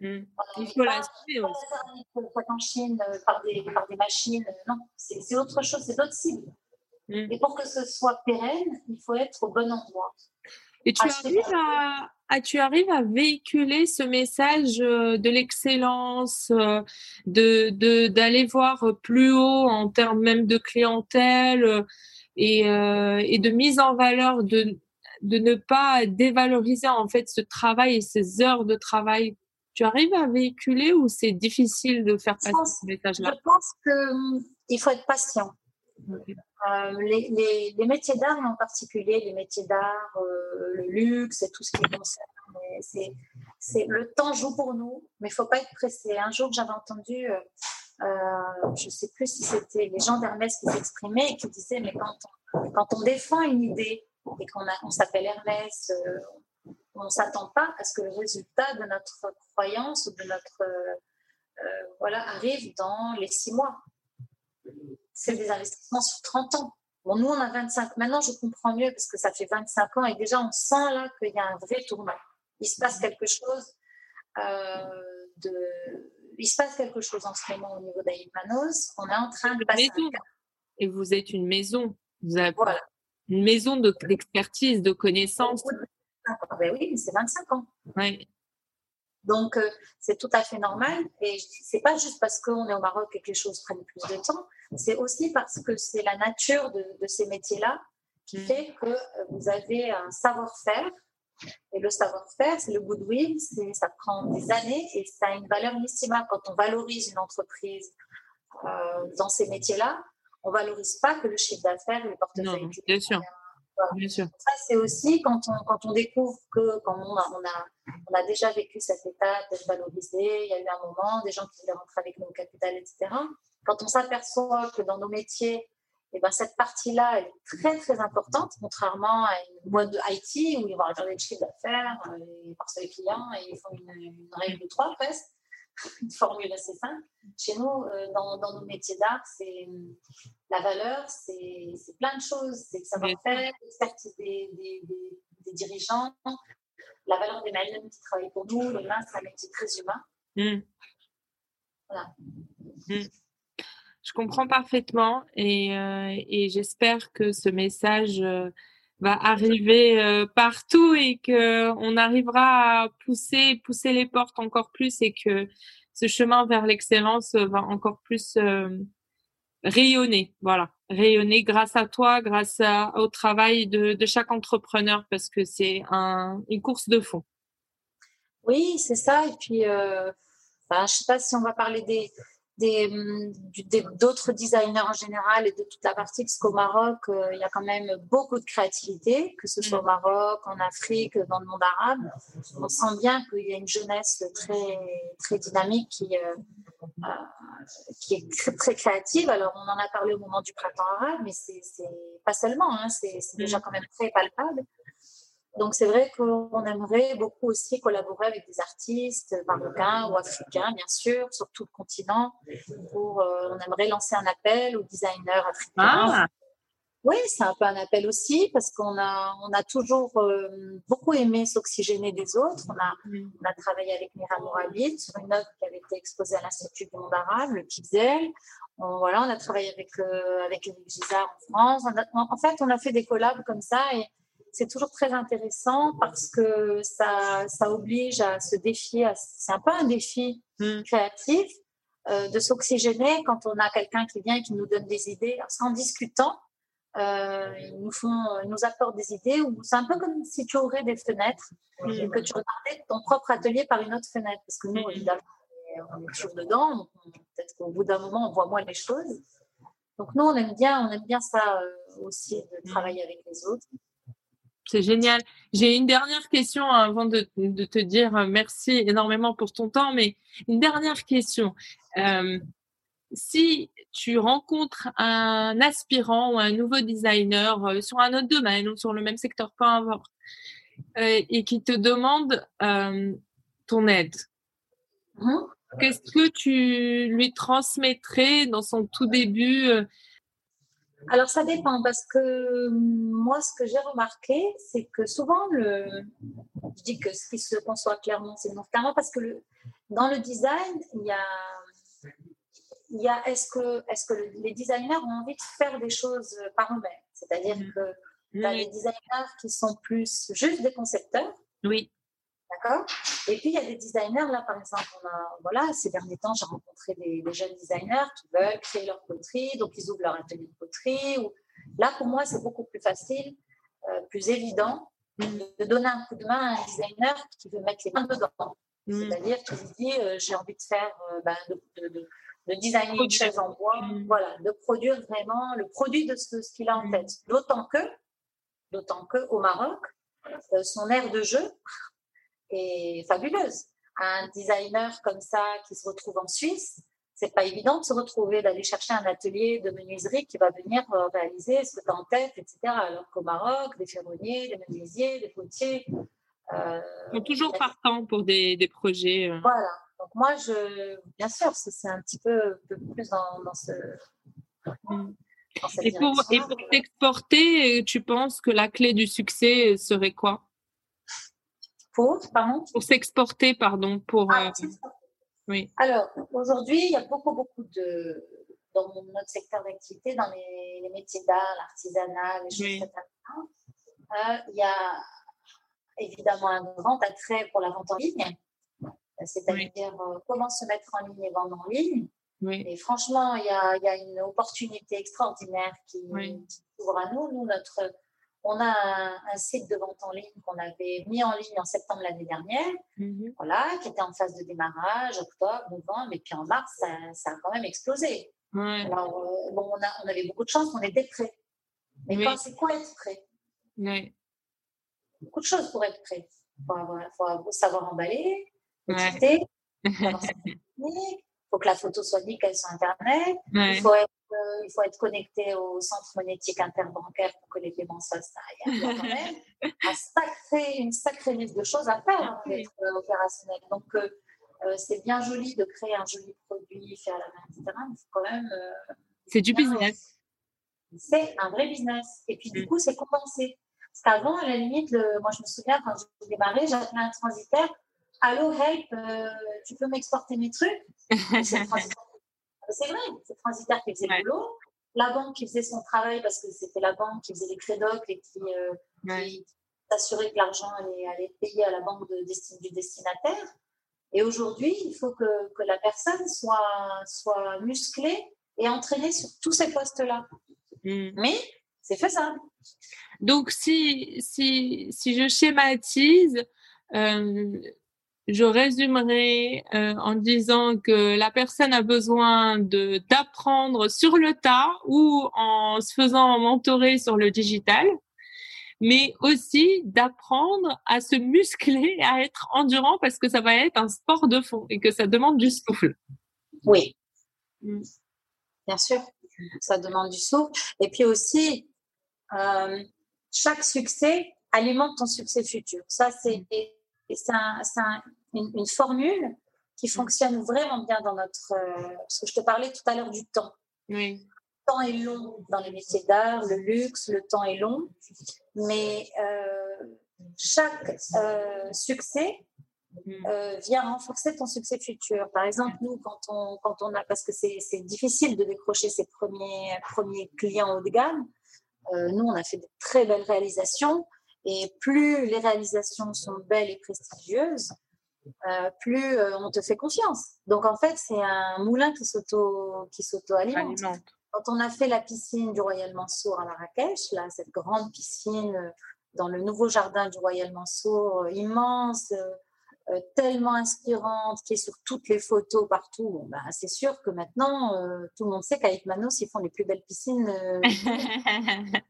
Mmh. Il faut l'acheter aussi. en Chine euh, par des, par des machines. Euh, non, c'est autre chose, c'est d'autres cibles. Mmh. Et pour que ce soit pérenne, il faut être au bon endroit. Et tu arrives, à, tu arrives à véhiculer ce message euh, de l'excellence, de d'aller voir plus haut en termes même de clientèle et, et de mise en valeur de, de ne pas dévaloriser en fait ce travail et ces heures de travail tu arrives à véhiculer ou c'est difficile de faire passer ce message-là? Je pense qu'il faut être patient. Euh, les, les, métiers d'art, en particulier les métiers d'art, euh, le luxe et tout ce qui concerne, c'est, le temps joue pour nous, mais il ne faut pas être pressé. Un jour, j'avais entendu, euh, je ne sais plus si c'était les gens d'Hermès qui s'exprimaient et qui disaient, mais quand on, quand on défend une idée et qu'on on s'appelle Hermès, on ne s'attend pas à ce que le résultat de notre croyance ou de notre euh, euh, voilà arrive dans les six mois. C'est des investissements sur 30 ans. Bon, nous, on a 25. Maintenant, je comprends mieux parce que ça fait 25 ans et déjà, on sent là qu'il y a un vrai tournant. Il se passe quelque chose euh, de. Il se passe quelque chose en ce moment au niveau d'Aïmanos. On est en train de passer. Et vous êtes une maison. Vous avez une maison d'expertise, de connaissances. Ben oui, c'est 25 ans. Donc, euh, c'est tout à fait normal. Et c'est pas juste parce qu'on est au Maroc et que les choses prennent plus de temps. C'est aussi parce que c'est la nature de, ces métiers-là qui mm. fait que euh, vous avez un savoir-faire. Et le savoir-faire, c'est le goodwill. Ça prend des années et ça a une valeur inestimable. Quand on valorise une entreprise euh, dans ces métiers-là, on valorise pas que le chiffre d'affaires et le portefeuille. Non, bien sûr. Ça, c'est aussi quand on, quand on découvre que quand on a, on a, déjà vécu cette étape d'être valorisé, il y a eu un moment, des gens qui voulaient rentrer avec nos capital, etc. Quand on s'aperçoit que dans nos métiers, et ben cette partie-là, est très très importante, contrairement à une boîte de IT où ils vont regarder le chiffre d'affaires, euh, ils pensent les clients et ils font une, une règle de trois presque, une formule assez simple. Chez nous, euh, dans, dans, nos métiers d'art, c'est la valeur, c'est plein de choses, c'est le savoir-faire, l'expertise des, des, des, dirigeants, la valeur des mains qui travaillent pour nous, le main, c'est un métier très humain. Mmh. Voilà. Mmh. Je comprends parfaitement et, euh, et j'espère que ce message euh, va arriver euh, partout et que on arrivera à pousser pousser les portes encore plus et que ce chemin vers l'excellence va encore plus rayonner. Voilà, rayonner grâce à toi, grâce au travail de, de, chaque entrepreneur parce que c'est un, une course de fond. Oui, c'est ça. Et puis, euh, ben, je sais pas si on va parler des d'autres designers en général et de toute la partie, parce qu'au Maroc, euh, il y a quand même beaucoup de créativité, que ce soit au Maroc, en Afrique, dans le monde arabe. On sent bien qu'il y a une jeunesse très, très dynamique qui, euh, euh, qui est très, très, créative. Alors, on en a parlé au moment du printemps arabe, mais c'est pas seulement, hein, c'est déjà mm. quand même très palpable. Donc c'est vrai qu'on aimerait beaucoup aussi collaborer avec des artistes marocains ou africains, bien sûr, sur tout le continent. Pour, euh, on aimerait lancer un appel aux designers africains. Ah. Oui, c'est un peu un appel aussi parce qu'on a, on a toujours euh, beaucoup aimé s'oxygéner des autres. On a, mm. on a travaillé avec Mira Mourabit sur une œuvre qui avait été exposée à l'Institut du monde arabe, le Kibzel. On, voilà, on a travaillé avec, euh, avec Eric Gisard en France. en fait, on a fait des collabs comme ça et c'est toujours très intéressant parce que ça, ça oblige à se défier. C'est un peu un défi hmm. créatif euh, de s'oxygéner quand on a quelqu'un qui vient et qui nous donne des idées. en discutant, euh, ils nous font, nous apportent des idées. Ou c'est un peu comme si tu ouvrais des fenêtres hmm. et que tu regardais ton propre atelier par une autre fenêtre. Parce que nous, hmm. évidemment, on est toujours dedans. Peut-être qu'au bout d'un moment, on voit moins les choses. Donc nous, on aime bien, on aime bien ça euh, aussi de travailler avec les autres. C'est génial. J'ai une dernière question avant de, te dire euh, merci énormément pour ton temps, mais une dernière question. Euh, si tu rencontres un aspirant ou un nouveau designer euh, sur un autre domaine ou sur le même secteur, peu importe, et qui te demande ton aide, mmh. qu'est-ce que tu lui transmettrais dans son tout début alors, ça dépend parce que moi, ce que j'ai remarqué, c'est que souvent, le, je dis que ce qui se conçoit clairement, c'est non clairement parce que le, dans le design, il y a, il y a est-ce que, est que les designers ont envie de faire des choses par eux-mêmes? C'est-à-dire mm. que il y a des designers qui sont plus juste des concepteurs. Oui. D'accord? Et puis, il y a des designers, là, par exemple, on a, voilà, ces derniers temps, j'ai rencontré des, jeunes designers qui veulent créer leur poterie, donc ils ouvrent leur atelier de poterie. Ou... Là, pour moi, c'est beaucoup plus facile, euh, plus évident de donner un coup de main à un designer qui veut mettre les mains dedans. Mm. C'est-à-dire qui se dit, euh, j'ai envie de faire, euh, ben, de, de, de, designer une chaise en bois, mm. voilà, de produire vraiment le produit de ce, ce qu'il a en mm. tête. D'autant que, d'autant que au Maroc, son aire de jeu, est fabuleuse. Un designer comme ça qui se retrouve en Suisse, c'est pas évident de se retrouver, d'aller chercher un atelier de menuiserie qui va venir euh, réaliser ce que tu as en tête, etc. Alors qu'au Maroc, des ferronniers, des menuisiers, des potiers. Euh, sont toujours partants pour des, des projets. Euh. Voilà. Donc moi, je, bien sûr, c'est un petit peu, plus dans, dans ce. Mm. et, pour, et pour t'exporter, tu penses que la clé du succès serait quoi? Pour, pardon Pour s'exporter, pardon. Pour, ah, euh, Oui. Alors, aujourd'hui, il y a beaucoup, beaucoup de. Dans notre secteur d'activité, dans les, métiers d'art, l'artisanat, les choses comme ça, euh, il y a évidemment un grand attrait pour la vente en ligne, c'est-à-dire euh, comment se mettre en ligne et vendre en ligne. Oui. Et franchement, il y, a, il y a, une opportunité extraordinaire qui, qui s'ouvre à nous. Nous, notre on a un, site de vente en ligne qu'on avait mis en ligne en septembre l'année dernière, mhm. voilà, qui était en phase de démarrage, octobre, novembre, et puis en mars, ça, a quand même explosé. Alors, euh, bon, on, avait beaucoup de chance, on était prêts. Mais c'est quoi être prêt oui. Beaucoup de choses pour être prêt. Il faut, savoir emballer, faut il faut que la photo soit nickel sur Internet, il faut être il faut être connecté au centre monétique interbancaire pour que les paiements ça Il y a, quand même une sacrée liste de choses à faire hein, pour être opérationnel. Donc, c'est bien joli de créer un joli produit, faire la main, etc. Mais c'est quand même. c'est du business. C'est un vrai business. Et puis, du mm. coup, c'est compensé. Parce qu'avant, à la limite, moi, je me souviens, quand j'ai démarré, j'appelais un transitaire Allô, help, euh, tu peux m'exporter mes trucs? C'est vrai, c'est transitaire qui faisait le boulot. La banque qui faisait son travail parce que c'était la banque qui faisait les crédocs et qui, euh, s'assurait que l'argent allait, allait payer à la banque de, du destinataire. Et aujourd'hui, il faut que, que, la personne soit, soit musclée et entraînée sur tous ces postes-là. Mm. Mais c'est faisable. Donc, si, si, si je schématise, euh, je résumerai euh, en disant que la personne a besoin de d'apprendre sur le tas ou en se faisant mentorer sur le digital, mais aussi d'apprendre à se muscler, à être endurant parce que ça va être un sport de fond et que ça demande du souffle. Oui, mm. bien sûr, ça demande du souffle. Et puis aussi, euh, chaque succès alimente ton succès futur. Ça, c'est mm. Une, formule qui mm. fonctionne vraiment bien dans notre. Euh, parce que je te parlais tout à l'heure du temps. Oui. Le temps est long dans les métiers d'art, le luxe, le temps est long. Mais euh, chaque succès mm. vient renforcer ton succès futur. Par exemple, nous, quand on, quand on a, parce que c'est difficile de décrocher ses premiers, premiers clients haut de gamme, euh, nous, on a fait de très belles réalisations. Et plus les réalisations sont belles et prestigieuses, euh, plus euh, on te fait confiance. Donc en fait, c'est un moulin qui s'auto qui s'auto-alimente. Quand on a fait la piscine du Royal Mansour à Marrakech, là, cette grande piscine dans le nouveau jardin du Royal Mansour, immense, euh, tellement inspirante, qui est sur toutes les photos partout, bah, c'est sûr que maintenant, euh, tout le monde sait qu'à Manos, ils font les plus belles piscines.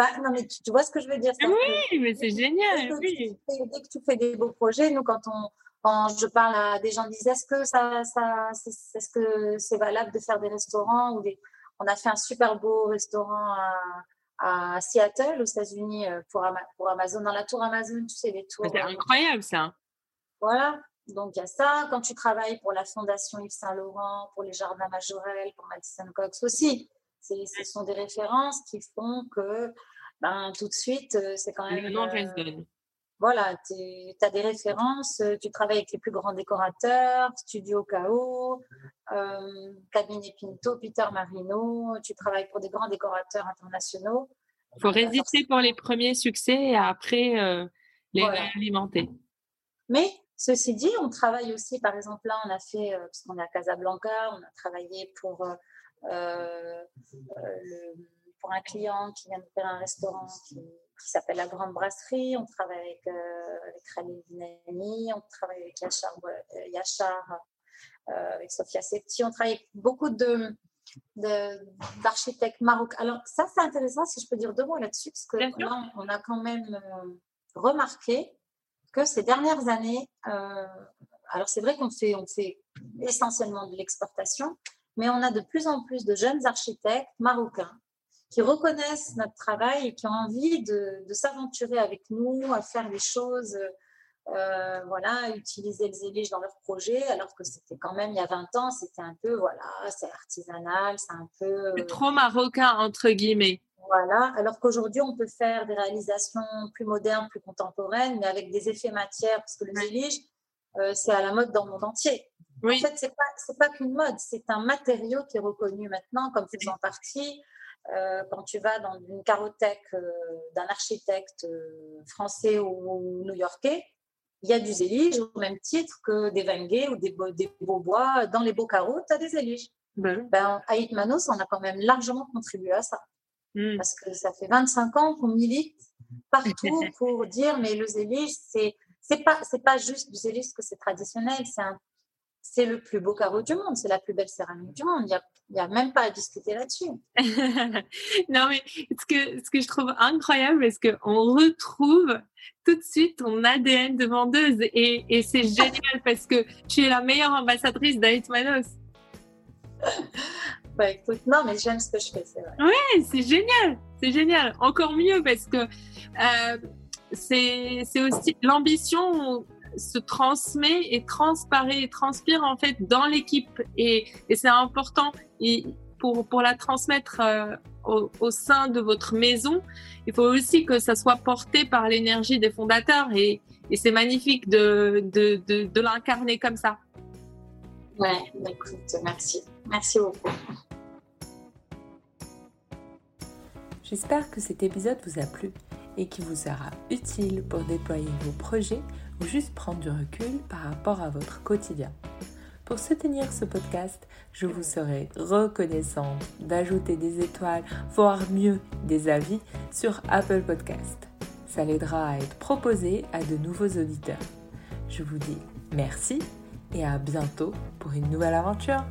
Euh. bah, non, mais tu, vois ce que je veux dire Oui, mais c'est génial. Dès que, tu fais des beaux projets, nous, quand, on, quand je parle à des gens, disent est-ce que, ça, ça, est, -ce que c'est valable de faire des restaurants ou des... On a fait un super beau restaurant à, à Seattle, aux États-Unis, pour, pour Amazon, dans la tour Amazon, tu sais, les tours. C'est incroyable ça. Voilà, donc il y a ça. Quand tu travailles pour la Fondation Yves Saint-Laurent, pour les Jardins Majorel, pour Madison Cox aussi, ce sont des références qui font que ben, tout de suite, euh, c'est quand même. Euh, voilà, tu as des références, euh, tu travailles avec les plus grands décorateurs, Studio KO, euh, Cabinet Pinto, Peter Marino, tu travailles pour des grands décorateurs internationaux. Il faut résister pour les premiers succès et après les alimenter. Mais Ceci dit, on travaille aussi, par exemple, là, on a fait, parce qu'on est à Casablanca, on a travaillé pour, euh, pour un client qui vient de faire un restaurant qui, s'appelle La Grande Brasserie. On travaille avec, avec Khalil Dinani, on travaille avec Yachar, Yachar avec Sofia Septi. On travaille avec beaucoup de, d'architectes marocains. Alors, ça, c'est intéressant, si je peux dire deux mots là-dessus, parce que là, on a quand même remarqué que ces dernières années, euh, alors c'est vrai qu'on fait, on fait essentiellement de l'exportation, mais on a de plus en plus de jeunes architectes marocains qui reconnaissent notre travail et qui ont envie de, s'aventurer avec nous, à faire des choses, euh, voilà, utiliser le zélige dans leurs projets, alors que c'était quand même il y a 20 ans, c'était un peu, voilà, c'est artisanal, c'est un peu... Euh, trop marocain, entre guillemets. Voilà, alors qu'aujourd'hui, on peut faire des réalisations plus modernes, plus contemporaines, mais avec des effets matière, parce que le zélige, euh, c'est à la mode dans le monde entier. En fait, c'est pas, pas qu'une mode, c'est un matériau qui est reconnu maintenant comme faisant partie. Euh, quand tu vas dans une carothèque euh, d'un architecte français ou new-yorkais, il y a du zélige au même titre que des Venguet ou des, beaux, des beaux bois. Dans les beaux carreaux, tu as des zéliges. Ben, ben, à on a quand même largement contribué à ça. Mmh. Parce que ça fait 25 ans qu'on milite partout pour dire mais le zélige, c'est c'est pas c'est pas juste du zélige que c'est traditionnel, c'est c'est le plus beau carreau du monde, c'est la plus belle céramique du monde. Il n'y a, y a même pas à discuter là-dessus. non, mais ce que, ce que je trouve incroyable, c'est qu'on retrouve tout de suite ton ADN de vendeuse et, et c'est génial parce que tu es la meilleure ambassadrice d'Aït Manos. Bah, écoute, non, mais j'aime ce que je fais, c'est vrai. Ouais, c'est génial, c'est génial. Encore mieux parce que euh, c'est aussi l'ambition se transmet et transparaît et transpire en fait dans l'équipe et, et c'est important et pour, pour la transmettre euh, au, au, sein de votre maison, il faut aussi que ça soit porté par l'énergie des fondateurs et, et c'est magnifique de, de, de, de l'incarner comme ça. Ouais, écoute, merci. Merci beaucoup. J'espère que cet épisode vous a plu et qu'il vous sera utile pour déployer vos projets ou juste prendre du recul par rapport à votre quotidien. Pour soutenir ce podcast, je vous serai reconnaissante d'ajouter des étoiles, voire mieux des avis sur Apple Podcast. Ça l'aidera à être proposé à de nouveaux auditeurs. Je vous dis merci et à bientôt pour une nouvelle aventure.